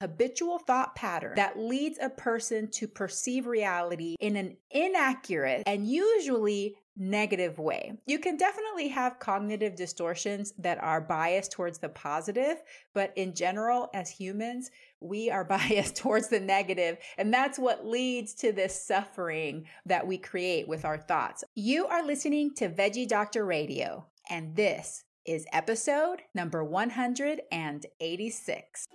habitual thought pattern that leads a person to perceive reality in an inaccurate and usually negative way. You can definitely have cognitive distortions that are biased towards the positive, but in general, as humans, we are biased towards the negative, and that's what leads to this suffering that we create with our thoughts. You are listening to Veggie Doctor Radio, and this is episode number 186.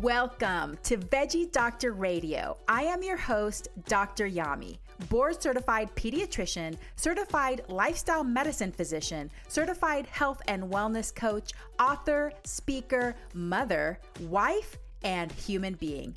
Welcome to Veggie Doctor Radio. I am your host, Dr. Yami, board certified pediatrician, certified lifestyle medicine physician, certified health and wellness coach, author, speaker, mother, wife, and human being.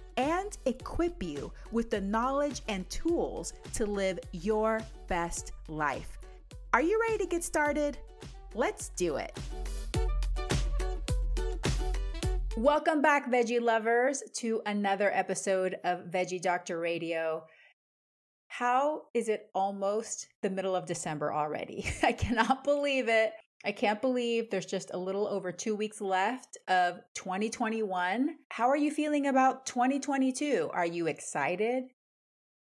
and equip you with the knowledge and tools to live your best life. Are you ready to get started? Let's do it. Welcome back, veggie lovers, to another episode of Veggie Doctor Radio. How is it almost the middle of December already? I cannot believe it. I can't believe there's just a little over two weeks left of 2021. How are you feeling about 2022? Are you excited,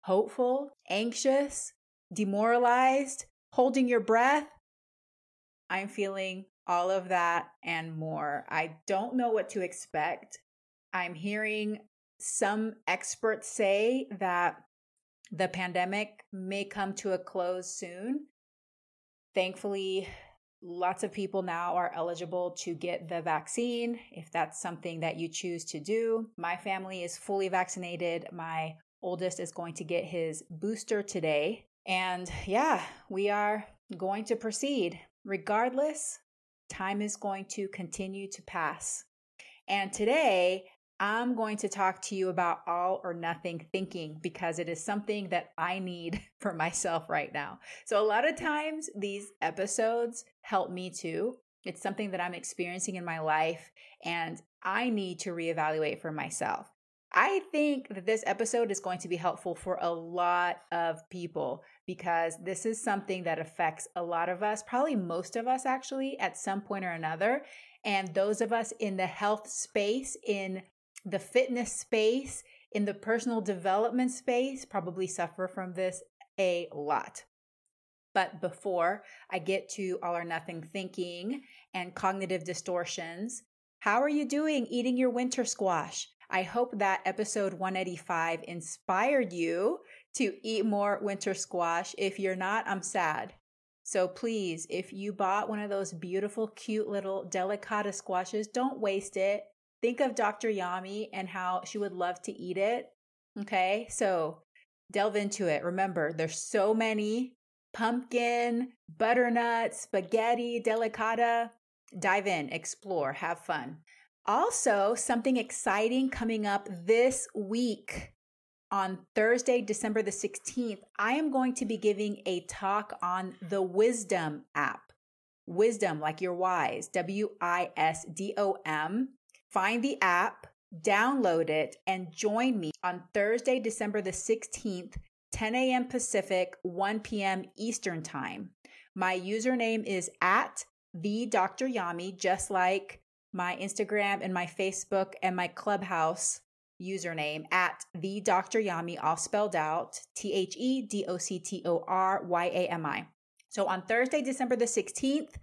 hopeful, anxious, demoralized, holding your breath? I'm feeling all of that and more. I don't know what to expect. I'm hearing some experts say that the pandemic may come to a close soon. Thankfully, lots of people now are eligible to get the vaccine if that's something that you choose to do. My family is fully vaccinated. My oldest is going to get his booster today. And yeah, we are going to proceed. Regardless, time is going to continue to pass. And today, I'm going to talk to you about all or nothing thinking because it is something that I need for myself right now. So, a lot of times, these episodes help me too. It's something that I'm experiencing in my life, and I need to reevaluate for myself. I think that this episode is going to be helpful for a lot of people because this is something that affects a lot of us, probably most of us actually, at some point or another. And those of us in the health space, in the fitness space, in the personal development space, probably suffer from this a lot. But before I get to all or nothing thinking and cognitive distortions, how are you doing eating your winter squash? I hope that episode 185 inspired you to eat more winter squash. If you're not, I'm sad. So please, if you bought one of those beautiful, cute little delicata squashes, don't waste it. Think of Dr. Yami and how she would love to eat it. Okay, so delve into it. Remember, there's so many pumpkin, butternut, spaghetti, delicata. Dive in, explore, have fun. Also, something exciting coming up this week on Thursday, December the 16th, I am going to be giving a talk on the Wisdom app. Wisdom, like you're wise, W I S D O M. Find the app, download it, and join me on Thursday, December the 16th, 10 a.m. Pacific, 1 p.m. Eastern Time. My username is at the Dr. Yami, just like my Instagram and my Facebook and my Clubhouse username at the Dr. Yami, all spelled out T H E D O C T O R Y A M I. So on Thursday, December the 16th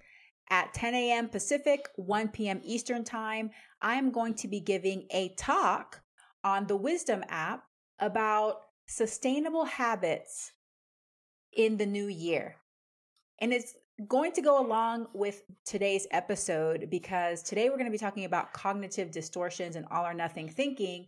at 10 a.m. Pacific, 1 p.m. Eastern Time, I'm going to be giving a talk on the Wisdom app about sustainable habits in the new year. And it's going to go along with today's episode because today we're going to be talking about cognitive distortions and all or nothing thinking.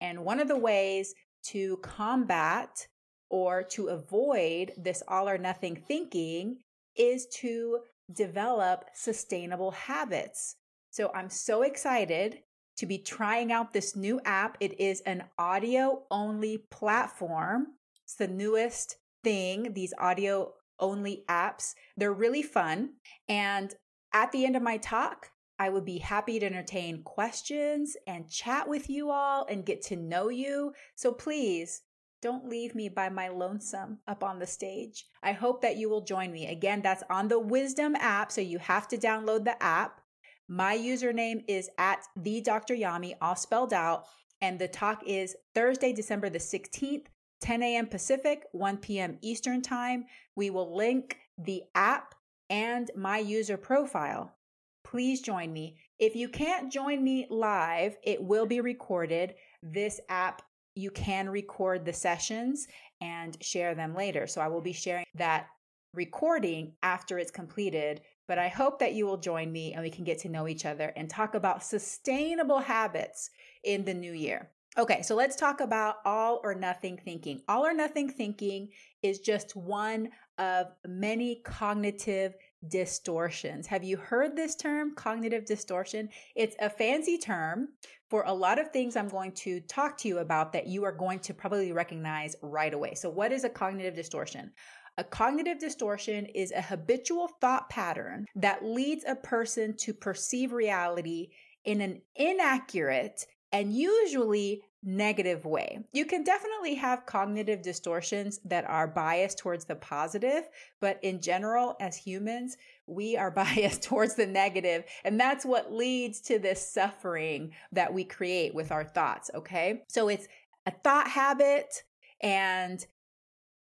And one of the ways to combat or to avoid this all or nothing thinking is to develop sustainable habits. So I'm so excited to be trying out this new app. It is an audio only platform. It's the newest thing, these audio only apps. They're really fun. And at the end of my talk, I would be happy to entertain questions and chat with you all and get to know you. So please don't leave me by my lonesome up on the stage. I hope that you will join me. Again, that's on the Wisdom app, so you have to download the app. My username is at the Dr. Yami, all spelled out. And the talk is Thursday, December the 16th, 10 a.m. Pacific, 1 p.m. Eastern Time. We will link the app and my user profile. Please join me. If you can't join me live, it will be recorded. This app you can record the sessions and share them later. So I will be sharing that recording after it's completed. But I hope that you will join me and we can get to know each other and talk about sustainable habits in the new year. Okay, so let's talk about all or nothing thinking. All or nothing thinking is just one of many cognitive distortions. Have you heard this term, cognitive distortion? It's a fancy term for a lot of things I'm going to talk to you about that you are going to probably recognize right away. So, what is a cognitive distortion? A cognitive distortion is a habitual thought pattern that leads a person to perceive reality in an inaccurate and usually negative way. You can definitely have cognitive distortions that are biased towards the positive, but in general, as humans, we are biased towards the negative, and that's what leads to this suffering that we create with our thoughts, okay? So it's a thought habit and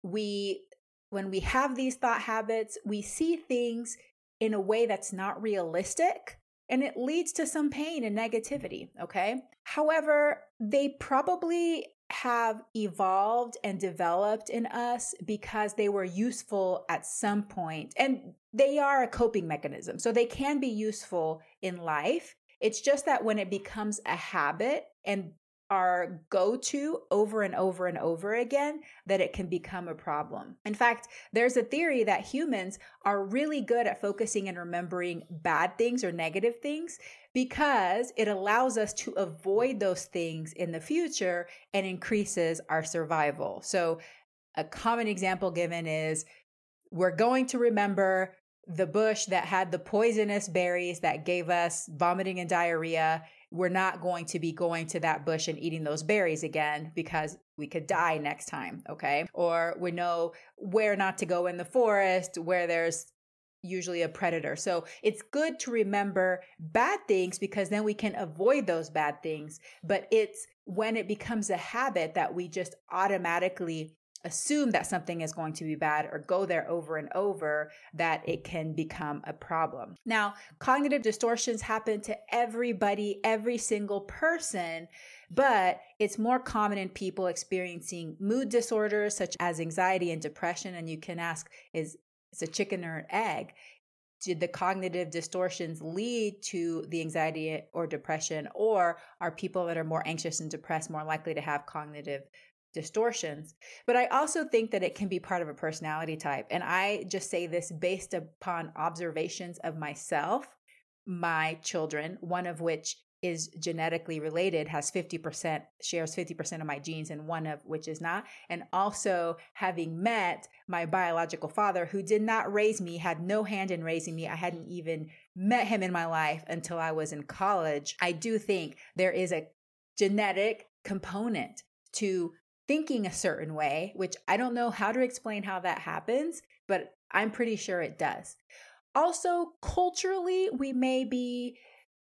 we when we have these thought habits, we see things in a way that's not realistic and it leads to some pain and negativity, okay? However, they probably have evolved and developed in us because they were useful at some point and they are a coping mechanism. So they can be useful in life. It's just that when it becomes a habit and our go to over and over and over again, that it can become a problem. In fact, there's a theory that humans are really good at focusing and remembering bad things or negative things because it allows us to avoid those things in the future and increases our survival. So, a common example given is we're going to remember the bush that had the poisonous berries that gave us vomiting and diarrhea we're not going to be going to that bush and eating those berries again because we could die next time. Okay. Or we know where not to go in the forest where there's usually a predator. So it's good to remember bad things because then we can avoid those bad things. But it's when it becomes a habit that we just automatically assume that something is going to be bad or go there over and over that it can become a problem. Now, cognitive distortions happen to everybody, every single person, but it's more common in people experiencing mood disorders such as anxiety and depression. And you can ask, is it's a chicken or an egg? Did the cognitive distortions lead to the anxiety or depression, or are people that are more anxious and depressed more likely to have cognitive distortions. But I also think that it can be part of a personality type. And I just say this based upon observations of myself, my children, one of which is genetically related has 50% shares 50% of my genes and one of which is not and also having met my biological father who did not raise me had no hand in raising me i hadn't even met him in my life until i was in college i do think there is a genetic component to thinking a certain way, which I don't know how to explain how that happens, but I'm pretty sure it does. Also, culturally, we may be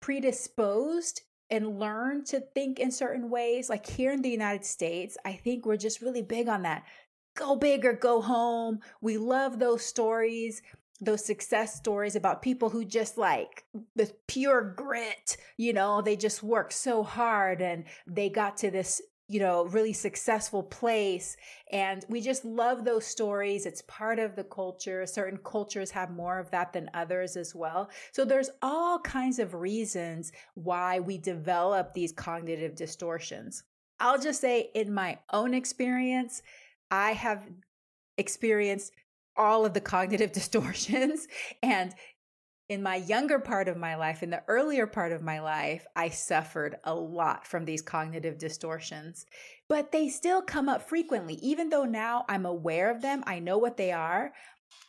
predisposed and learn to think in certain ways. Like here in the United States, I think we're just really big on that. Go big or go home. We love those stories, those success stories about people who just like the pure grit, you know, they just worked so hard and they got to this you know, really successful place. And we just love those stories. It's part of the culture. Certain cultures have more of that than others as well. So there's all kinds of reasons why we develop these cognitive distortions. I'll just say, in my own experience, I have experienced all of the cognitive distortions and in my younger part of my life, in the earlier part of my life, I suffered a lot from these cognitive distortions, but they still come up frequently. Even though now I'm aware of them, I know what they are,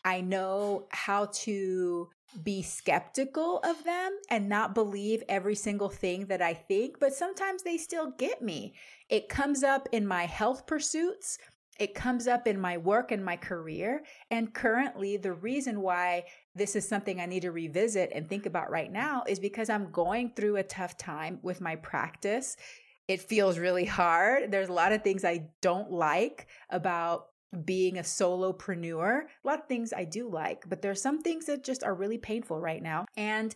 I know how to be skeptical of them and not believe every single thing that I think, but sometimes they still get me. It comes up in my health pursuits. It comes up in my work and my career. And currently, the reason why this is something I need to revisit and think about right now is because I'm going through a tough time with my practice. It feels really hard. There's a lot of things I don't like about being a solopreneur. A lot of things I do like, but there's some things that just are really painful right now. And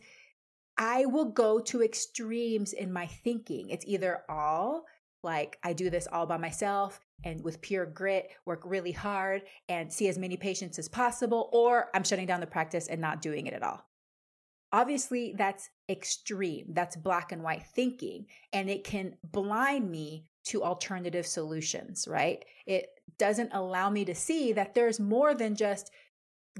I will go to extremes in my thinking. It's either all like I do this all by myself and with pure grit, work really hard and see as many patients as possible, or I'm shutting down the practice and not doing it at all. Obviously, that's extreme. That's black and white thinking, and it can blind me to alternative solutions, right? It doesn't allow me to see that there's more than just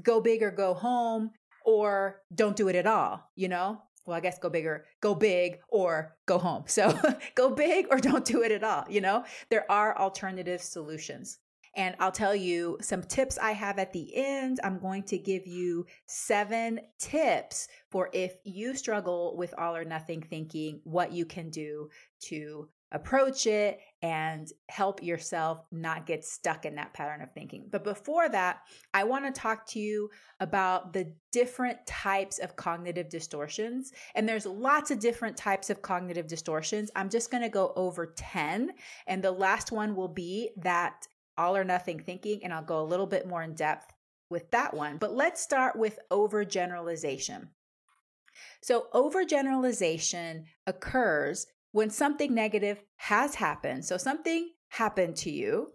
go big or go home or don't do it at all, you know? Well, I guess go bigger, go big or go home. So go big or don't do it at all, you know? There are alternative solutions. And I'll tell you some tips I have at the end. I'm going to give you seven tips for if you struggle with all or nothing thinking, what you can do to approach it and help yourself not get stuck in that pattern of thinking. But before that, I want to talk to you about the different types of cognitive distortions. And there's lots of different types of cognitive distortions. I'm just going to go over 10. And the last one will be that all or nothing thinking. And I'll go a little bit more in depth with that one. But let's start with overgeneralization. So, overgeneralization occurs when something negative has happened. So something happened to you,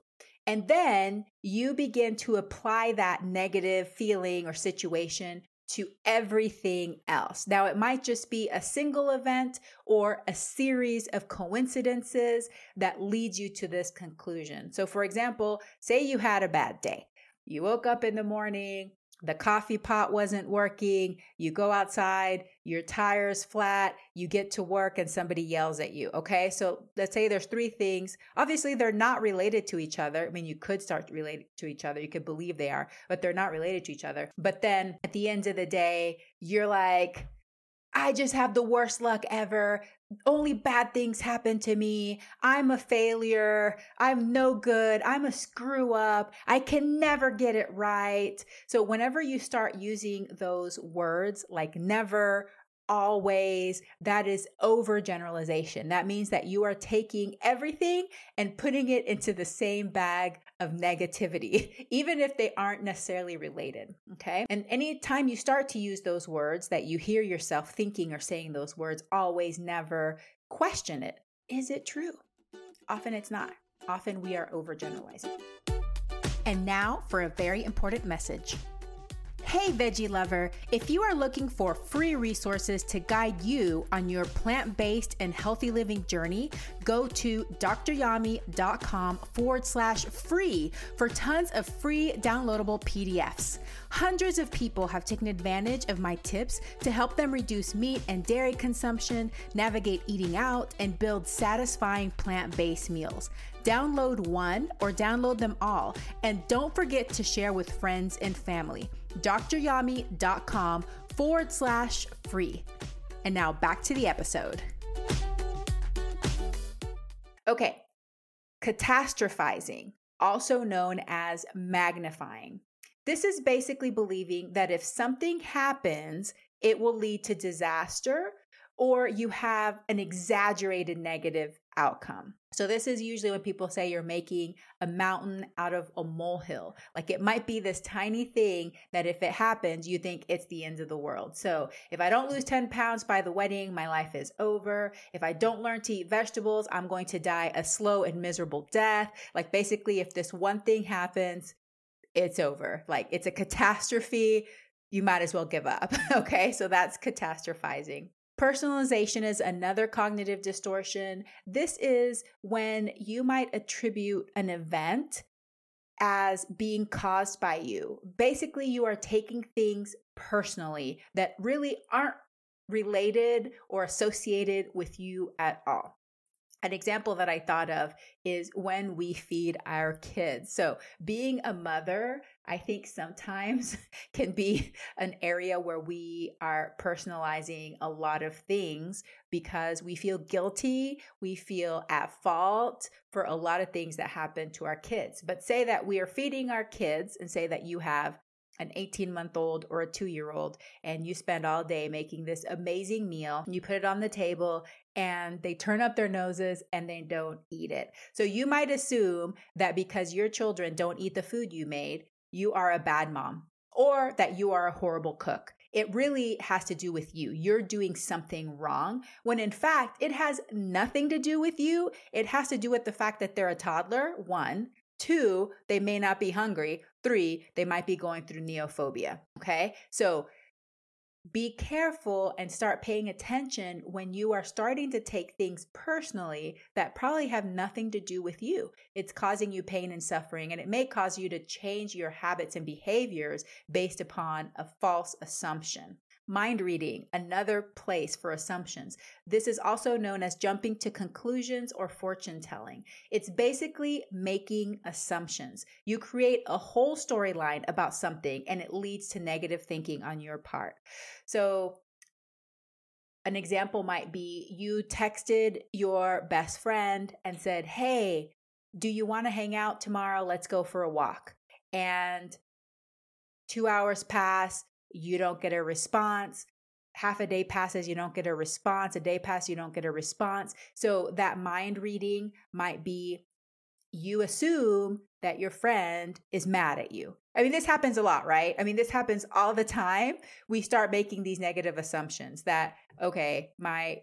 and then you begin to apply that negative feeling or situation to everything else. Now, it might just be a single event or a series of coincidences that leads you to this conclusion. So, for example, say you had a bad day. You woke up in the morning, the coffee pot wasn't working, you go outside, your tire's flat, you get to work and somebody yells at you. Okay. So let's say there's three things. Obviously, they're not related to each other. I mean, you could start related to each other. You could believe they are, but they're not related to each other. But then at the end of the day, you're like, I just have the worst luck ever. Only bad things happen to me. I'm a failure. I'm no good. I'm a screw up. I can never get it right. So, whenever you start using those words like never always, that is overgeneralization. That means that you are taking everything and putting it into the same bag of negativity, even if they aren't necessarily related. Okay. And anytime you start to use those words that you hear yourself thinking or saying those words, always never question it. Is it true? Often it's not. Often we are overgeneralizing. And now for a very important message. Hey, veggie lover, if you are looking for free resources to guide you on your plant based and healthy living journey, go to dryami.com forward slash free for tons of free downloadable PDFs. Hundreds of people have taken advantage of my tips to help them reduce meat and dairy consumption, navigate eating out, and build satisfying plant based meals. Download one or download them all, and don't forget to share with friends and family dryami.com forward slash free. And now back to the episode. Okay, catastrophizing, also known as magnifying. This is basically believing that if something happens, it will lead to disaster or you have an exaggerated negative outcome. So, this is usually when people say you're making a mountain out of a molehill. Like it might be this tiny thing that if it happens, you think it's the end of the world. So, if I don't lose 10 pounds by the wedding, my life is over. If I don't learn to eat vegetables, I'm going to die a slow and miserable death. Like basically, if this one thing happens, it's over. Like it's a catastrophe. You might as well give up. okay. So, that's catastrophizing. Personalization is another cognitive distortion. This is when you might attribute an event as being caused by you. Basically, you are taking things personally that really aren't related or associated with you at all. An example that I thought of is when we feed our kids. So, being a mother, I think sometimes can be an area where we are personalizing a lot of things because we feel guilty, we feel at fault for a lot of things that happen to our kids. But say that we are feeding our kids and say that you have an 18 month old or a two year old, and you spend all day making this amazing meal. You put it on the table and they turn up their noses and they don't eat it. So you might assume that because your children don't eat the food you made, you are a bad mom or that you are a horrible cook. It really has to do with you. You're doing something wrong when in fact it has nothing to do with you. It has to do with the fact that they're a toddler, one. Two, they may not be hungry. Three, they might be going through neophobia. Okay. So be careful and start paying attention when you are starting to take things personally that probably have nothing to do with you. It's causing you pain and suffering, and it may cause you to change your habits and behaviors based upon a false assumption. Mind reading, another place for assumptions. This is also known as jumping to conclusions or fortune telling. It's basically making assumptions. You create a whole storyline about something and it leads to negative thinking on your part. So, an example might be you texted your best friend and said, Hey, do you want to hang out tomorrow? Let's go for a walk. And two hours pass, you don't get a response. Half a day passes, you don't get a response. A day passes, you don't get a response. So that mind reading might be you assume that your friend is mad at you. I mean, this happens a lot, right? I mean, this happens all the time. We start making these negative assumptions that, okay, my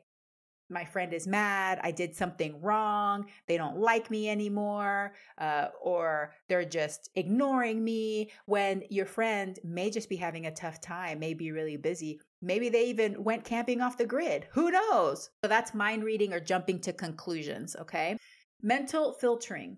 my friend is mad, I did something wrong, they don't like me anymore, uh, or they're just ignoring me. When your friend may just be having a tough time, may be really busy. Maybe they even went camping off the grid. Who knows? So that's mind reading or jumping to conclusions, okay? Mental filtering.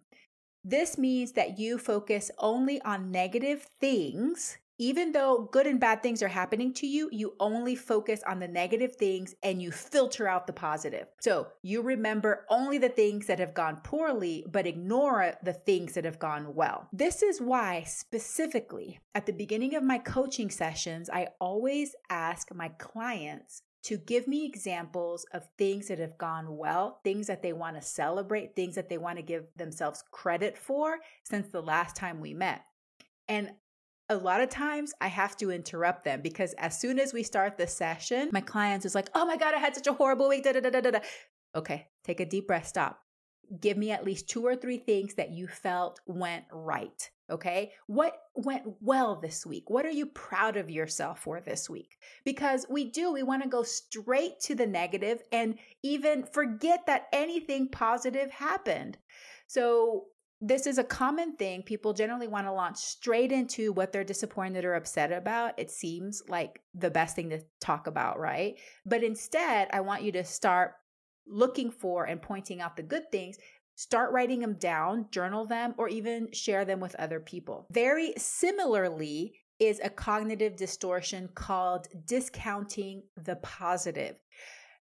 This means that you focus only on negative things even though good and bad things are happening to you, you only focus on the negative things and you filter out the positive. So you remember only the things that have gone poorly, but ignore the things that have gone well. This is why, specifically, at the beginning of my coaching sessions, I always ask my clients to give me examples of things that have gone well, things that they want to celebrate, things that they want to give themselves credit for since the last time we met. And a lot of times I have to interrupt them because as soon as we start the session, my clients is like, oh my God, I had such a horrible week. Da, da, da, da, da. Okay, take a deep breath, stop. Give me at least two or three things that you felt went right. Okay, what went well this week? What are you proud of yourself for this week? Because we do, we want to go straight to the negative and even forget that anything positive happened. So this is a common thing. People generally want to launch straight into what they're disappointed or upset about. It seems like the best thing to talk about, right? But instead, I want you to start looking for and pointing out the good things. Start writing them down, journal them, or even share them with other people. Very similarly, is a cognitive distortion called discounting the positive.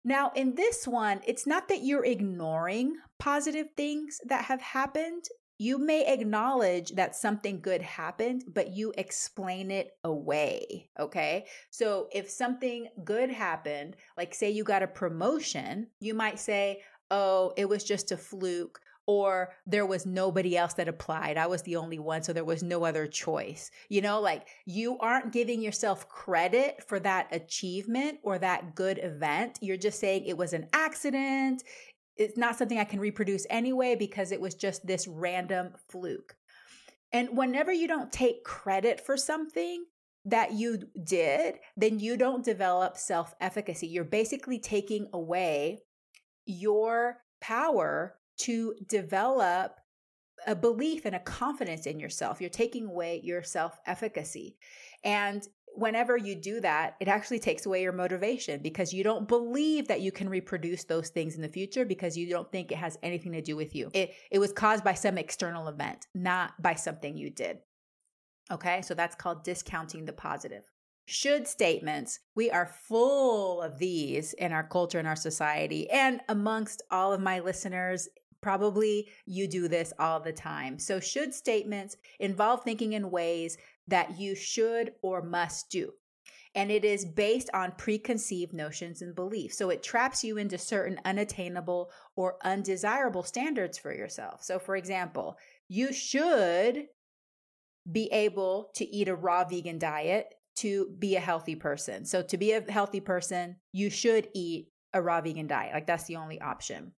Now, in this one, it's not that you're ignoring positive things that have happened you may acknowledge that something good happened, but you explain it away. Okay. So if something good happened, like say you got a promotion, you might say, oh, it was just a fluke. Or there was nobody else that applied. I was the only one, so there was no other choice. You know, like you aren't giving yourself credit for that achievement or that good event. You're just saying it was an accident it's not something I can reproduce anyway because it was just this random fluke. And whenever you don't take credit for something that you did, then you don't develop self efficacy. You're basically taking away your power to develop a belief and a confidence in yourself. You're taking away your self efficacy. And whenever you do that, it actually takes away your motivation because you don't believe that you can reproduce those things in the future because you don't think it has anything to do with you. It, it was caused by some external event, not by something you did. Okay, so that's called discounting the positive. Should statements, we are full of these in our culture and our society, and amongst all of my listeners Probably you do this all the time. So, should statements involve thinking in ways that you should or must do? And it is based on preconceived notions and beliefs. So, it traps you into certain unattainable or undesirable standards for yourself. So, for example, you should be able to eat a raw vegan diet to be a healthy person. So, to be a healthy person, you should eat a raw vegan diet. Like, that's the only option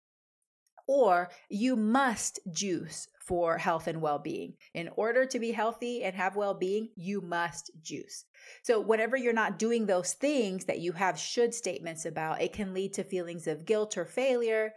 or you must juice for health and well being. In order to be healthy and have well being, you must juice. So, whenever you're not doing those things that you have should statements about, it can lead to feelings of guilt or failure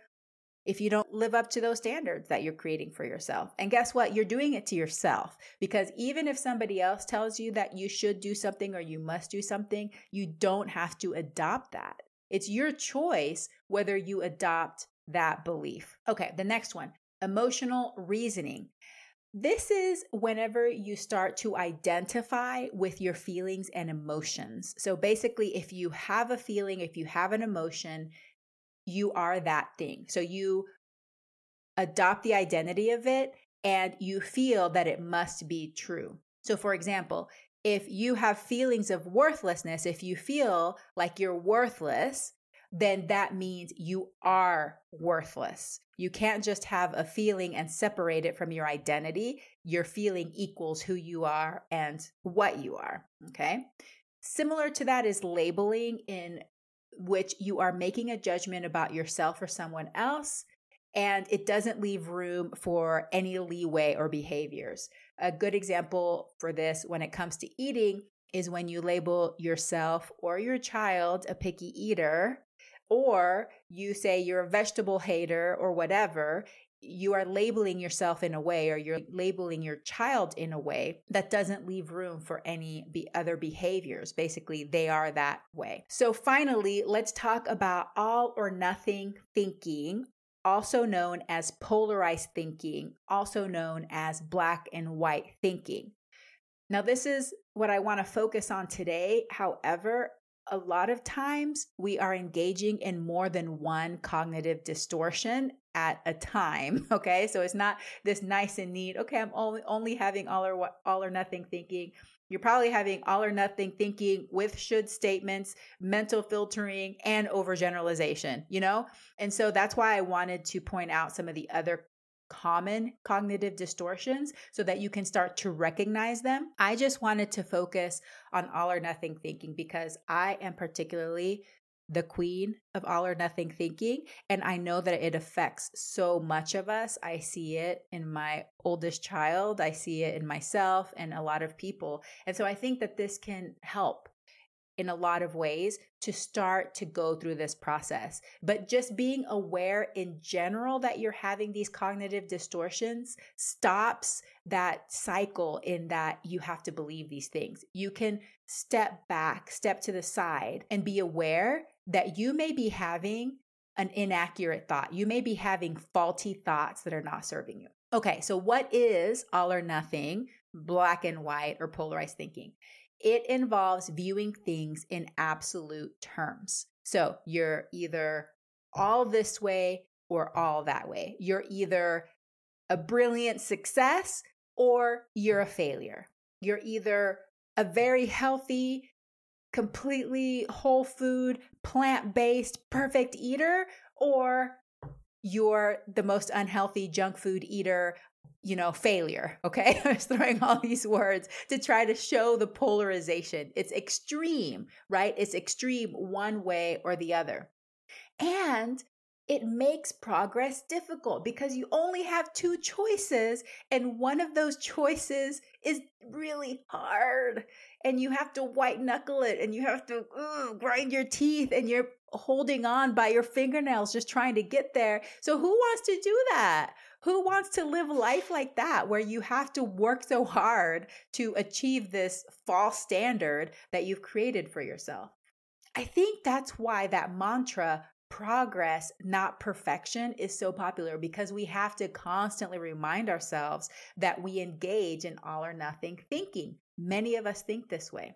if you don't live up to those standards that you're creating for yourself. And guess what? You're doing it to yourself because even if somebody else tells you that you should do something or you must do something, you don't have to adopt that. It's your choice whether you adopt that belief. Okay, the next one emotional reasoning. This is whenever you start to identify with your feelings and emotions. So basically, if you have a feeling, if you have an emotion, you are that thing. So you adopt the identity of it and you feel that it must be true. So, for example, if you have feelings of worthlessness, if you feel like you're worthless, then that means you are worthless. You can't just have a feeling and separate it from your identity. Your feeling equals who you are and what you are. Okay. Similar to that is labeling, in which you are making a judgment about yourself or someone else, and it doesn't leave room for any leeway or behaviors. A good example for this when it comes to eating is when you label yourself or your child a picky eater or you say you're a vegetable hater or whatever, you are labeling yourself in a way or you're labeling your child in a way that doesn't leave room for any be other behaviors. Basically, they are that way. So finally, let's talk about all or nothing thinking, also known as polarized thinking, also known as black and white thinking. Now, this is what I want to focus on today. However, a lot of times we are engaging in more than one cognitive distortion at a time okay? So it's not this nice and neat okay i'm only only having all or all or nothing thinking. You're probably having all or nothing thinking with should statements mental filtering and overgeneralization you know? And so that's why i wanted to point out some of the other common cognitive distortions so that you can start to recognize them. I just wanted to focus on all or nothing thinking because I am particularly the queen of all or nothing thinking. And I know that it affects so much of us. I see it in my oldest child, I see it in myself and a lot of people. And so I think that this can help in a lot of ways to start to go through this process. But just being aware in general that you're having these cognitive distortions stops that cycle in that you have to believe these things. You can step back, step to the side, and be aware that you may be having an inaccurate thought. You may be having faulty thoughts that are not serving you. Okay, so what is all or nothing, black and white, or polarized thinking? It involves viewing things in absolute terms. So you're either all this way or all that way. You're either a brilliant success or you're a failure. You're either a very healthy, completely whole food, plant based, perfect eater, or you're the most unhealthy junk food eater you know, failure. Okay. I was throwing all these words to try to show the polarization. It's extreme, right? It's extreme one way or the other. And it makes progress difficult because you only have two choices, and one of those choices is really hard. And you have to white knuckle it and you have to ugh, grind your teeth and you're holding on by your fingernails just trying to get there. So, who wants to do that? Who wants to live life like that where you have to work so hard to achieve this false standard that you've created for yourself? I think that's why that mantra, progress, not perfection, is so popular because we have to constantly remind ourselves that we engage in all or nothing thinking. Many of us think this way.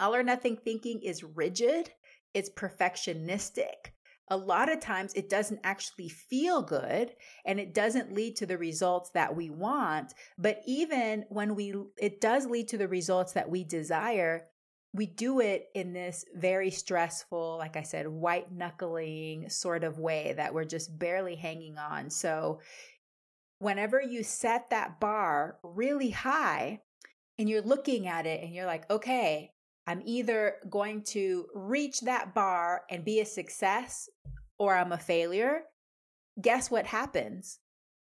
All or nothing thinking is rigid, it's perfectionistic. A lot of times it doesn't actually feel good and it doesn't lead to the results that we want. But even when we, it does lead to the results that we desire, we do it in this very stressful, like I said, white knuckling sort of way that we're just barely hanging on. So, whenever you set that bar really high and you're looking at it and you're like, okay, I'm either going to reach that bar and be a success or I'm a failure. Guess what happens?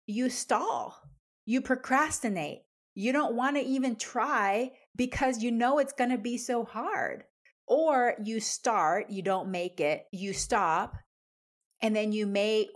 You stall, you procrastinate. You don't want to even try because you know it's going to be so hard. Or you start, you don't make it, you stop, and then you may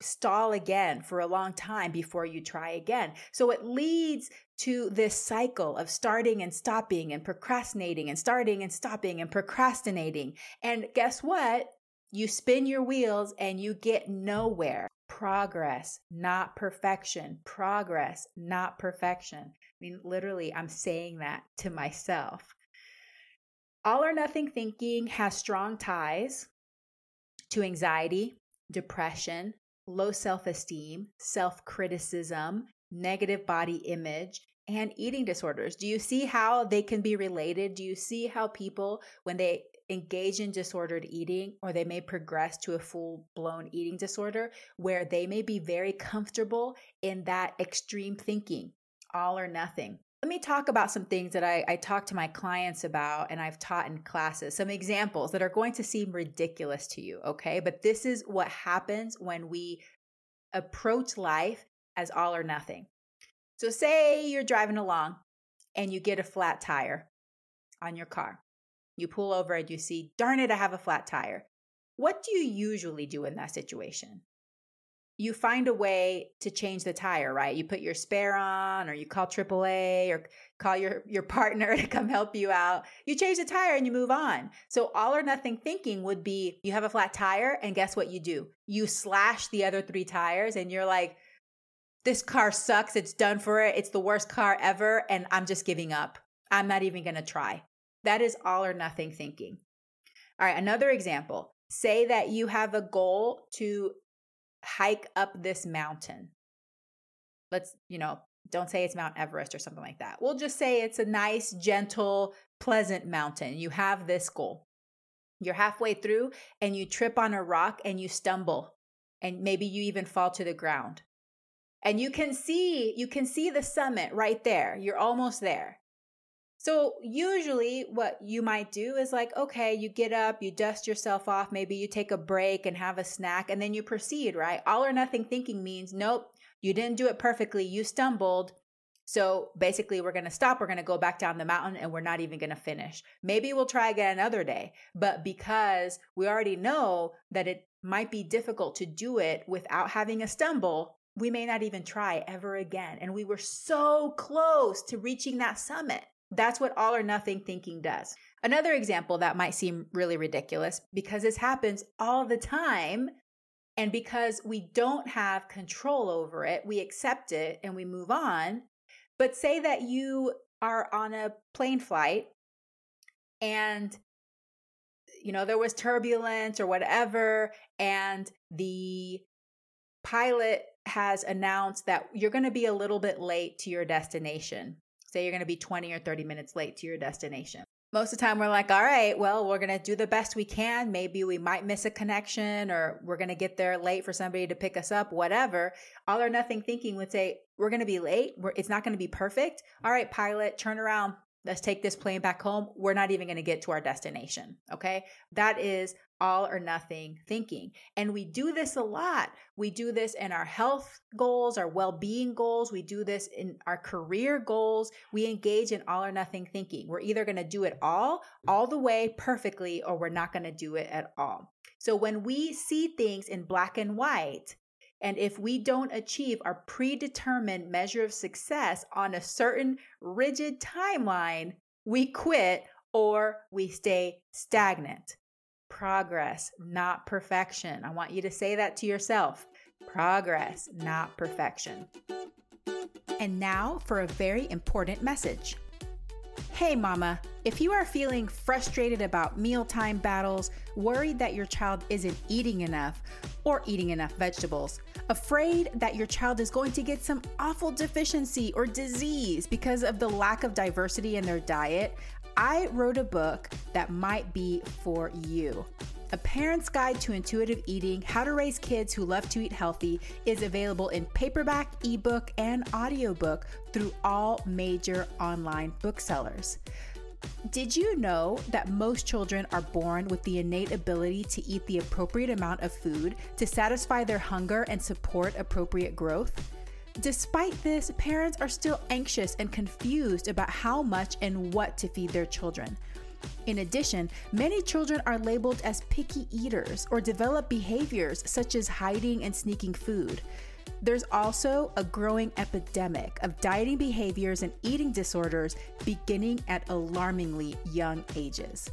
stall again for a long time before you try again. So it leads to this cycle of starting and stopping and procrastinating and starting and stopping and procrastinating. And guess what? You spin your wheels and you get nowhere. Progress, not perfection. Progress, not perfection. I mean, literally, I'm saying that to myself. All or nothing thinking has strong ties to anxiety, depression, low self esteem, self criticism, negative body image, and eating disorders. Do you see how they can be related? Do you see how people, when they engage in disordered eating or they may progress to a full blown eating disorder where they may be very comfortable in that extreme thinking, all or nothing? Let me talk about some things that I, I talk to my clients about and I've taught in classes, some examples that are going to seem ridiculous to you, okay? But this is what happens when we approach life as all or nothing. So, say you're driving along and you get a flat tire on your car. You pull over and you see, darn it, I have a flat tire. What do you usually do in that situation? You find a way to change the tire, right? You put your spare on or you call AAA or call your, your partner to come help you out. You change the tire and you move on. So all or nothing thinking would be you have a flat tire and guess what you do? You slash the other three tires and you're like, this car sucks. It's done for it. It's the worst car ever. And I'm just giving up. I'm not even going to try. That is all or nothing thinking. All right, another example. Say that you have a goal to hike up this mountain. Let's, you know, don't say it's Mount Everest or something like that. We'll just say it's a nice, gentle, pleasant mountain. You have this goal. You're halfway through and you trip on a rock and you stumble and maybe you even fall to the ground. And you can see you can see the summit right there. You're almost there. So, usually, what you might do is like, okay, you get up, you dust yourself off, maybe you take a break and have a snack, and then you proceed, right? All or nothing thinking means, nope, you didn't do it perfectly, you stumbled. So, basically, we're going to stop, we're going to go back down the mountain, and we're not even going to finish. Maybe we'll try again another day, but because we already know that it might be difficult to do it without having a stumble, we may not even try ever again. And we were so close to reaching that summit. That's what all or nothing thinking does. Another example that might seem really ridiculous because this happens all the time. And because we don't have control over it, we accept it and we move on. But say that you are on a plane flight and you know, there was turbulence or whatever, and the pilot has announced that you're going to be a little bit late to your destination. Say you're going to be 20 or 30 minutes late to your destination. Most of the time, we're like, all right, well, we're going to do the best we can. Maybe we might miss a connection or we're going to get there late for somebody to pick us up, whatever. All or nothing thinking would say, we're going to be late. We're, it's not going to be perfect. All right, pilot, turn around, let's take this plane back home. We're not even going to get to our destination. Okay. That is all or nothing thinking. And we do this a lot. We do this in our health goals, our well being goals. We do this in our career goals. We engage in all or nothing thinking. We're either going to do it all, all the way perfectly, or we're not going to do it at all. So when we see things in black and white, and if we don't achieve our predetermined measure of success on a certain rigid timeline, we quit or we stay stagnant. Progress, not perfection. I want you to say that to yourself. Progress, not perfection. And now for a very important message. Hey, mama, if you are feeling frustrated about mealtime battles, worried that your child isn't eating enough or eating enough vegetables, afraid that your child is going to get some awful deficiency or disease because of the lack of diversity in their diet, I wrote a book that might be for you. A Parent's Guide to Intuitive Eating How to Raise Kids Who Love to Eat Healthy is available in paperback, ebook, and audiobook through all major online booksellers. Did you know that most children are born with the innate ability to eat the appropriate amount of food to satisfy their hunger and support appropriate growth? Despite this, parents are still anxious and confused about how much and what to feed their children. In addition, many children are labeled as picky eaters or develop behaviors such as hiding and sneaking food. There's also a growing epidemic of dieting behaviors and eating disorders beginning at alarmingly young ages.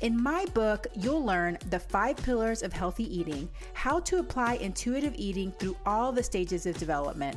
In my book, you'll learn the five pillars of healthy eating, how to apply intuitive eating through all the stages of development,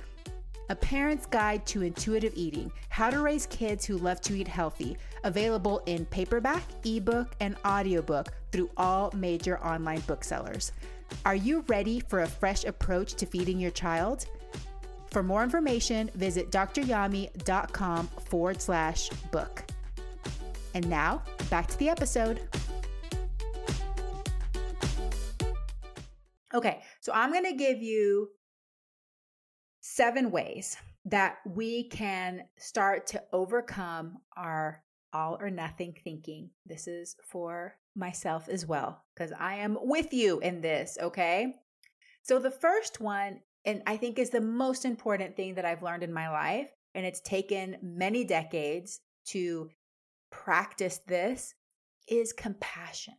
A Parent's Guide to Intuitive Eating How to Raise Kids Who Love to Eat Healthy, available in paperback, ebook, and audiobook through all major online booksellers. Are you ready for a fresh approach to feeding your child? For more information, visit doctoryami.com forward slash book. And now, back to the episode. Okay, so I'm going to give you seven ways that we can start to overcome our all or nothing thinking. This is for myself as well, because I am with you in this, okay? So, the first one, and I think is the most important thing that I've learned in my life, and it's taken many decades to practice this, is compassion.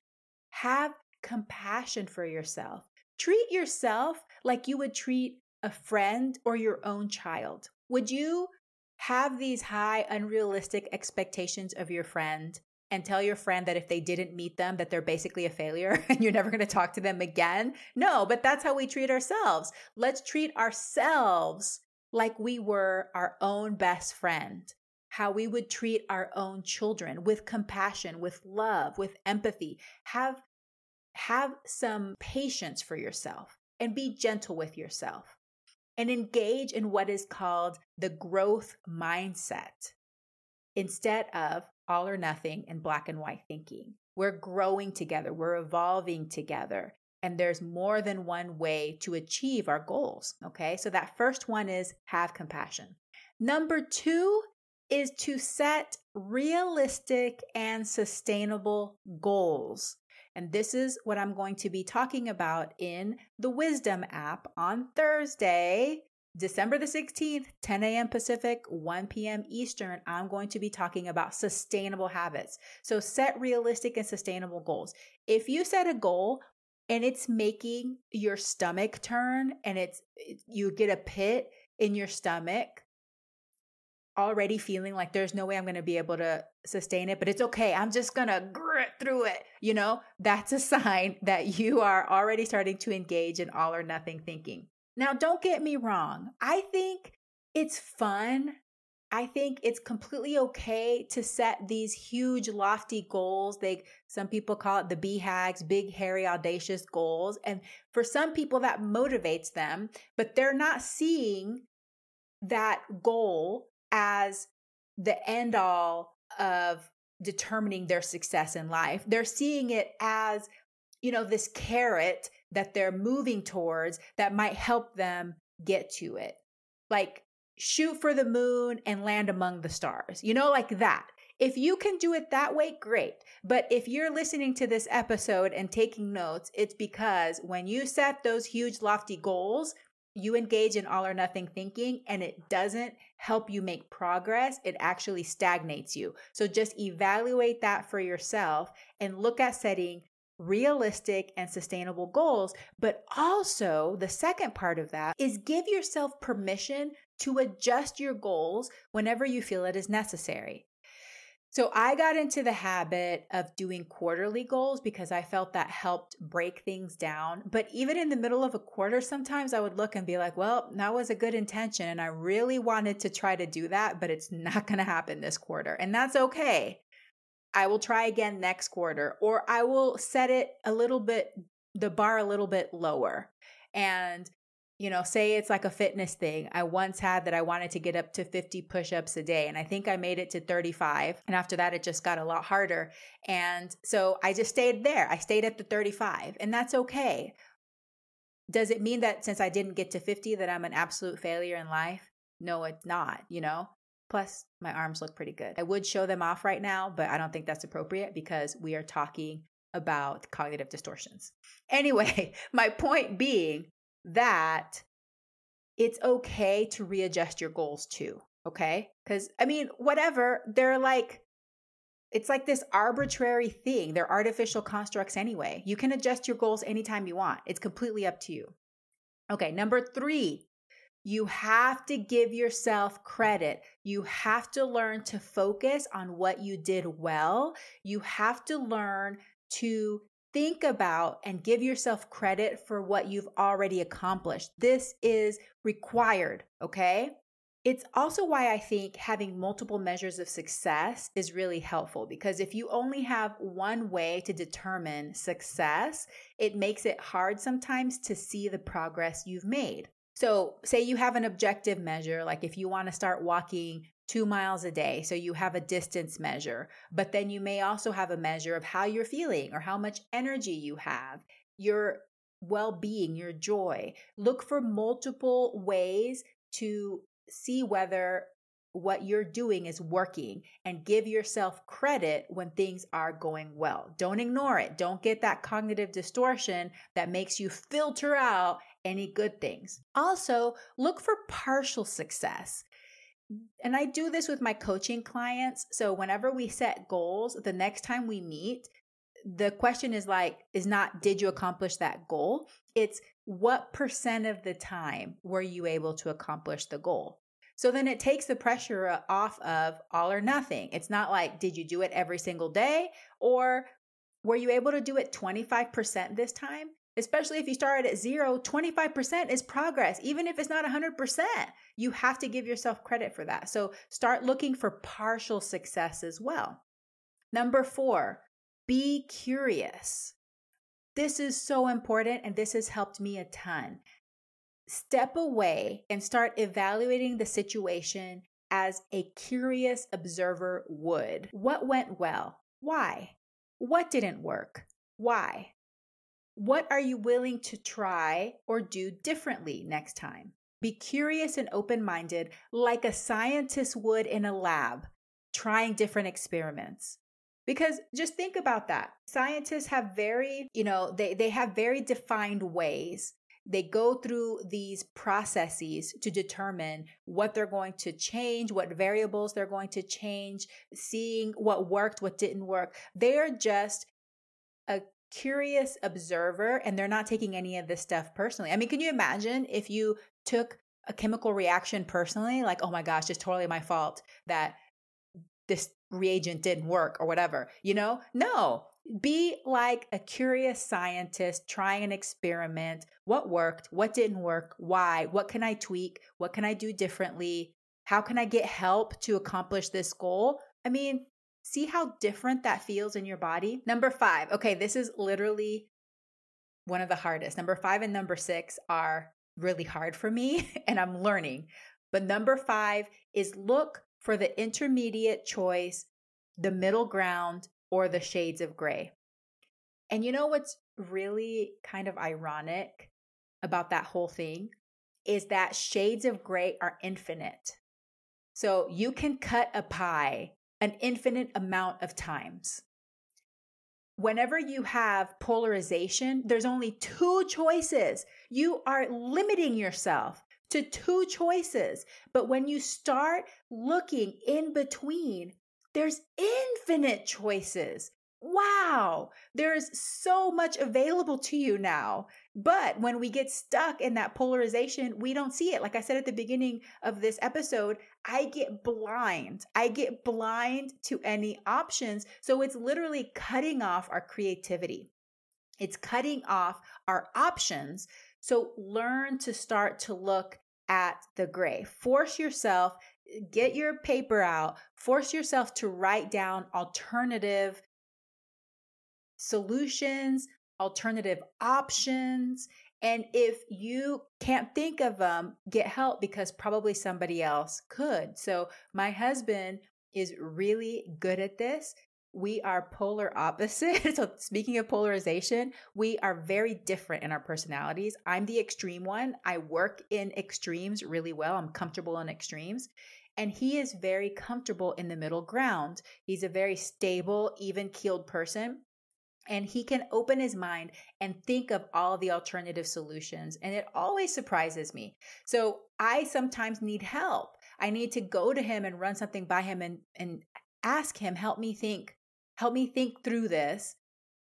Have compassion for yourself. Treat yourself like you would treat a friend or your own child? Would you have these high, unrealistic expectations of your friend and tell your friend that if they didn't meet them that they're basically a failure and you're never going to talk to them again? No but that's how we treat ourselves. Let's treat ourselves like we were our own best friend. How we would treat our own children with compassion with love with empathy. Have have some patience for yourself and be gentle with yourself and engage in what is called the growth mindset instead of all or nothing and black and white thinking. We're growing together, we're evolving together, and there's more than one way to achieve our goals. Okay, so that first one is have compassion. Number two is to set realistic and sustainable goals. And this is what I'm going to be talking about in the Wisdom app on Thursday, December the 16th, 10 a.m. Pacific, 1 p.m. Eastern. I'm going to be talking about sustainable habits. So set realistic and sustainable goals. If you set a goal and it's making your stomach turn and it's you get a pit in your stomach already feeling like there's no way I'm going to be able to sustain it, but it's okay. I'm just going to grit through it. You know, that's a sign that you are already starting to engage in all or nothing thinking. Now, don't get me wrong. I think it's fun. I think it's completely okay to set these huge, lofty goals. They, some people call it the BHAGs, big, hairy, audacious goals. And for some people, that motivates them, but they're not seeing that goal as the end all of determining their success in life. They're seeing it as, you know, this carrot that they're moving towards that might help them get to it. Like shoot for the moon and land among the stars, you know, like that. If you can do it that way, great. But if you're listening to this episode and taking notes, it's because when you set those huge, lofty goals, you engage in all or nothing thinking and it doesn't help you make progress, it actually stagnates you. So just evaluate that for yourself and look at setting realistic and sustainable goals. But also, the second part of that is give yourself permission to adjust your goals whenever you feel it is necessary. So I got into the habit of doing quarterly goals because I felt that helped break things down. But even in the middle of a quarter, sometimes I would look and be like, well, that was a good intention. And I really wanted to try to do that, but it's not going to happen this quarter. And that's okay. I will try again next quarter, or I will set it a little bit, the bar a little bit lower. And you know, say it's like a fitness thing. I once had that I wanted to get up to 50 push ups a day, and I think I made it to 35. And after that, it just got a lot harder. And so I just stayed there. I stayed at the 35, and that's okay. Does it mean that since I didn't get to 50 that I'm an absolute failure in life? No, it's not, you know? Plus, my arms look pretty good. I would show them off right now, but I don't think that's appropriate because we are talking about cognitive distortions. Anyway, my point being that it's okay to readjust your goals too. Okay. Cause I mean, whatever, they're like, it's like this arbitrary thing. They're artificial constructs anyway. You can adjust your goals anytime you want. It's completely up to you. Okay. Number three, you have to give yourself credit. You have to learn to focus on what you did well. You have to learn to think about and give yourself credit for what you've already accomplished. This is required, okay? It's also why I think having multiple measures of success is really helpful because if you only have one way to determine success, it makes it hard sometimes to see the progress you've made. So, say you have an objective measure, like if you want to start walking two miles a day. So you have a distance measure, but then you may also have a measure of how you're feeling or how much energy you have, your well being, your joy. Look for multiple ways to see whether what you're doing is working and give yourself credit when things are going well. Don't ignore it. Don't get that cognitive distortion that makes you filter out any good things. Also, look for partial success and I do this with my coaching clients. So whenever we set goals, the next time we meet, the question is like, is not, did you accomplish that goal? It's what percent of the time were you able to accomplish the goal? So then it takes the pressure off of all or nothing. It's not like, did you do it every single day? Or were you able to do it 25% this time? Especially if you started at zero, 25% is progress. Even if it's not 100%, you have to give yourself credit for that. So start looking for partial success as well. Number four, be curious. This is so important, and this has helped me a ton. Step away and start evaluating the situation as a curious observer would. What went well? Why? What didn't work? Why? What are you willing to try or do differently next time? Be curious and open minded, like a scientist would in a lab, trying different experiments. Because just think about that. Scientists have very, you know, they, they have very defined ways. They go through these processes to determine what they're going to change, what variables they're going to change, seeing what worked, what didn't work. They are just a curious observer and they're not taking any of this stuff personally. I mean, can you imagine if you took a chemical reaction personally, like, oh my gosh, it's totally my fault that this reagent didn't work or whatever, you know? No, be like a curious scientist trying an experiment. What worked? What didn't work? Why? What can I tweak? What can I do differently? How can I get help to accomplish this goal? I mean, see how different that feels in your body? Number five. Okay, this is literally one of the hardest. Number five and number six are really hard for me, and I'm learning. But number five is look for the intermediate choice, the middle ground, or the shades of gray. And you know what's really kind of ironic about that whole thing is that shades of gray are infinite. So you can cut a pie an infinite amount of times. Whenever you have polarization, there's only two choices. You are limiting yourself to two choices. But when you start looking in between, there's infinite choices. Wow, there's so much available to you now. But when we get stuck in that polarization, we don't see it. Like I said at the beginning of this episode, I get blind. I get blind to any options. So it's literally cutting off our creativity, it's cutting off our options. So learn to start to look at the gray. Force yourself, get your paper out, force yourself to write down alternative solutions, alternative options. And if you can't think of them, get help because probably somebody else could. So, my husband is really good at this. We are polar opposite. so, speaking of polarization, we are very different in our personalities. I'm the extreme one. I work in extremes really well. I'm comfortable in extremes. And he is very comfortable in the middle ground. He's a very stable, even keeled person and he can open his mind and think of all the alternative solutions and it always surprises me. So i sometimes need help. I need to go to him and run something by him and and ask him help me think. Help me think through this.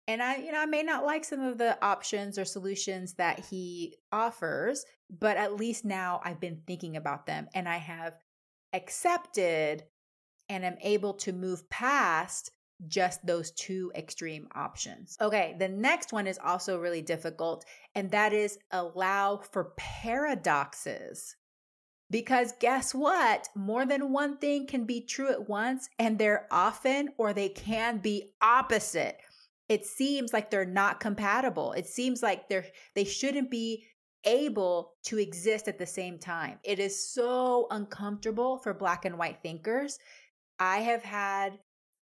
And i you know i may not like some of the options or solutions that he offers but at least now i've been thinking about them and i have accepted and am able to move past just those two extreme options. Okay, the next one is also really difficult, and that is allow for paradoxes. Because guess what? More than one thing can be true at once, and they're often or they can be opposite. It seems like they're not compatible. It seems like they're they shouldn't be able to exist at the same time. It is so uncomfortable for black and white thinkers. I have had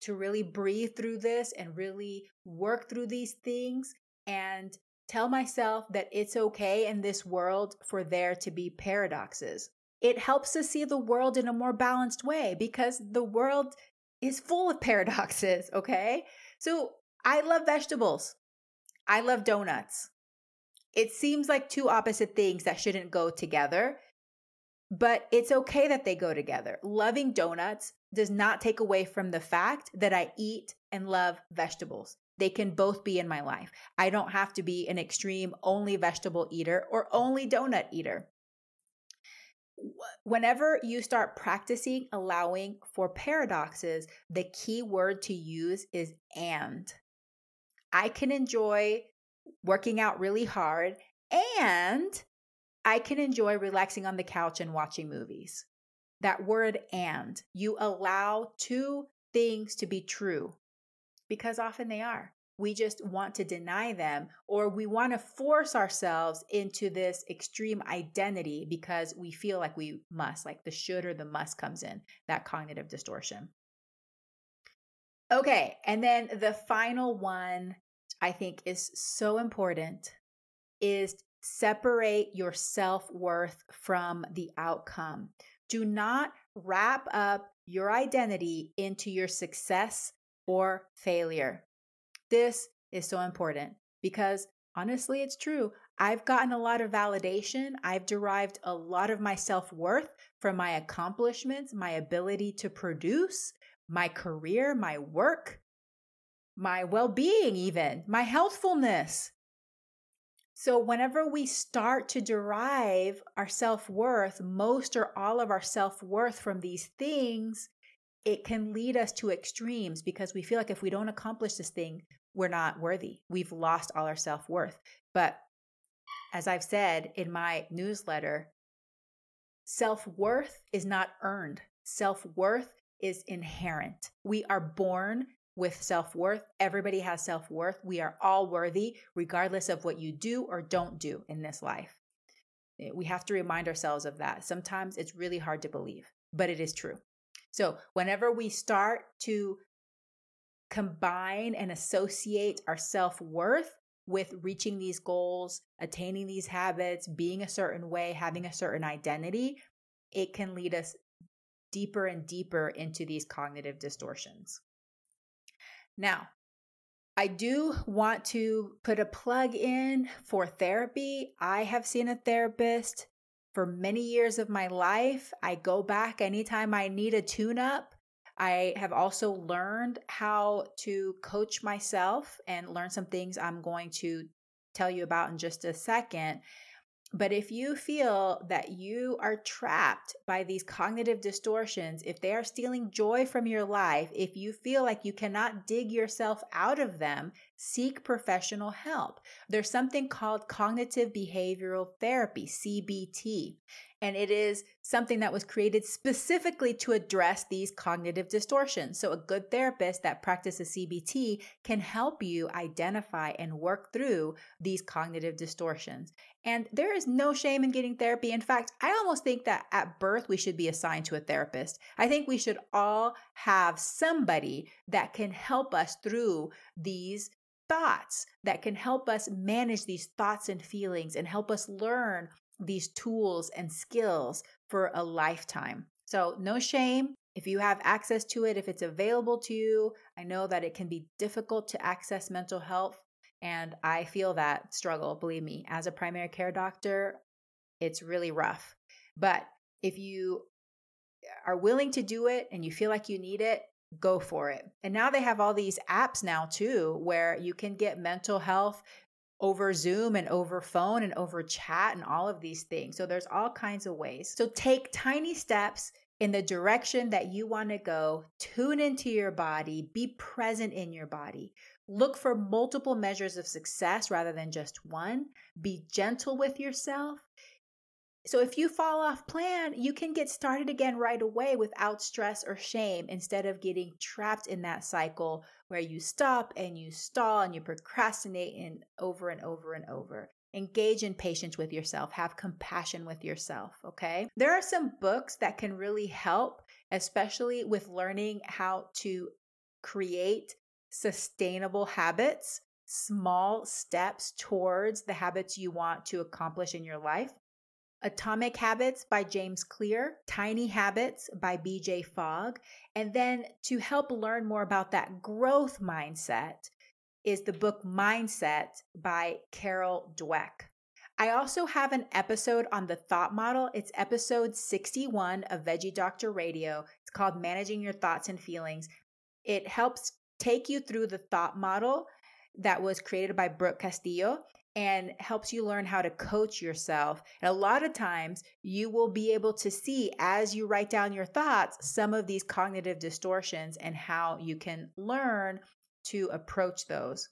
to really breathe through this and really work through these things and tell myself that it's okay in this world for there to be paradoxes. It helps us see the world in a more balanced way because the world is full of paradoxes, okay? So I love vegetables. I love donuts. It seems like two opposite things that shouldn't go together, but it's okay that they go together. Loving donuts does not take away from the fact that I eat and love vegetables. They can both be in my life. I don't have to be an extreme only vegetable eater or only donut eater. Whenever you start practicing allowing for paradoxes, the key word to use is and. I can enjoy working out really hard and I can enjoy relaxing on the couch and watching movies that word and. You allow two things to be true because often they are. We just want to deny them or we want to force ourselves into this extreme identity because we feel like we must, like the should or the must comes in, that cognitive distortion. Okay, and then the final one I think is so important is separate your self worth from the outcome. Do not wrap up your identity into your success or failure. This is so important because honestly, it's true. I've gotten a lot of validation. I've derived a lot of my self worth from my accomplishments, my ability to produce, my career, my work. my well being, even my healthfulness. So, whenever we start to derive our self worth, most or all of our self worth from these things, it can lead us to extremes because we feel like if we don't accomplish this thing, we're not worthy. We've lost all our self worth. But as I've said in my newsletter, self worth is not earned, self worth is inherent. We are born with self worth. Everybody has self worth. We are all worthy, regardless of what you do or don't do in this life. Eh, we have to remind ourselves of that. Sometimes it's really hard to believe, but it is true. So, whenever we start to combine and associate our self worth with reaching these goals, attaining these habits, being a certain way, having a certain identity, it can lead us deeper and deeper into these cognitive distortions. Now, I do want to put a plug in for therapy. I have seen a therapist for many years of my life. I go back anytime I need a tune up. I have also learned how to coach myself and learn some things I'm going to tell you about in just a second. But if you feel that you are trapped by these cognitive distortions, if they are stealing joy from your life, if you feel like you cannot dig yourself out of them, seek professional help. There's something called cognitive behavioral therapy, CBT and it is something that was created specifically to address these cognitive distortions. So, a good therapist that practices CBT can help you identify and work through these cognitive distortions. And there is no shame in getting therapy. In fact, I almost think that at birth we should be assigned to a therapist. I think we should all have somebody that can help us through these thoughts that can help us manage these thoughts and feelings and help us learn these tools and skills for a lifetime. So, no shame. If you have access to it, if it's available to you, I know that it can be difficult to access mental health. And I feel that struggle, believe me. As a primary care doctor, it's really rough. But if you are willing to do it and you feel like you need it, go for it. And now they have all these apps now too, where you can get mental health over Zoom and over phone and over chat and all of these things. So there's all kinds of ways. So take tiny steps in the direction that you want to go. Tune into your body, be present in your body. Look for multiple measures of success rather than just one. Be gentle with yourself. So if you fall off plan, you can get started again right away without stress or shame instead of getting trapped in that cycle where you stop and you stall and you procrastinate and over and over and over. Engage in patience with yourself, have compassion with yourself, okay? There are some books that can really help, especially with learning how to create sustainable habits, small steps towards the habits you want to accomplish in your life. Atomic Habits by James Clear, Tiny Habits by BJ Fogg. And then to help learn more about that growth mindset is the book Mindset by Carol Dweck. I also have an episode on the thought model. It's episode 61 of Veggie Doctor Radio. It's called Managing Your Thoughts and Feelings. It helps take you through the thought model that was created by Brooke Castillo and helps you learn how to coach yourself. And a lot of times you will be able to see as you write down your thoughts some of these cognitive distortions and how you can learn to approach those.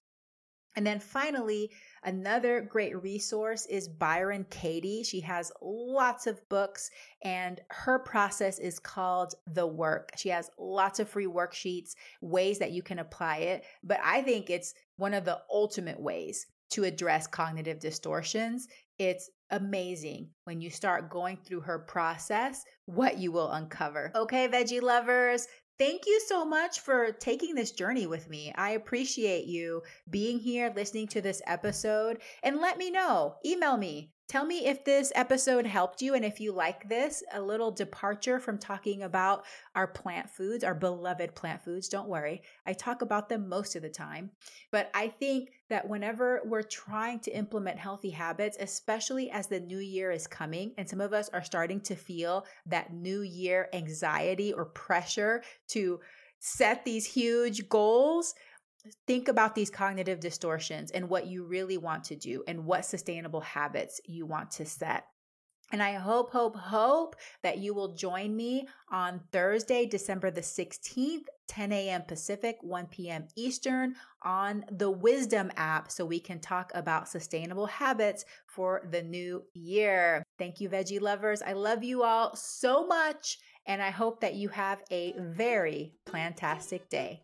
And then finally, another great resource is Byron Katie. She has lots of books and her process is called The Work. She has lots of free worksheets, ways that you can apply it. But I think it's one of the ultimate ways to address cognitive distortions. It's amazing when you start going through her process what you will uncover. Okay, veggie lovers, Thank you so much for taking this journey with me. I appreciate you being here, listening to this episode, and let me know. Email me Tell me if this episode helped you and if you like this, a little departure from talking about our plant foods, our beloved plant foods. Don't worry, I talk about them most of the time. But I think that whenever we're trying to implement healthy habits, especially as the new year is coming, and some of us are starting to feel that new year anxiety or pressure to set these huge goals, think about these cognitive distortions and what you really want to do and what sustainable habits you want to set. And I hope, hope, hope that you will join me on Thursday, December the 16th, 10 a.m. Pacific, 1 p.m. Eastern on the Wisdom app so we can talk about sustainable habits for the new year. Thank you, veggie lovers. I love you all so much, and I hope that you have a very plantastic day.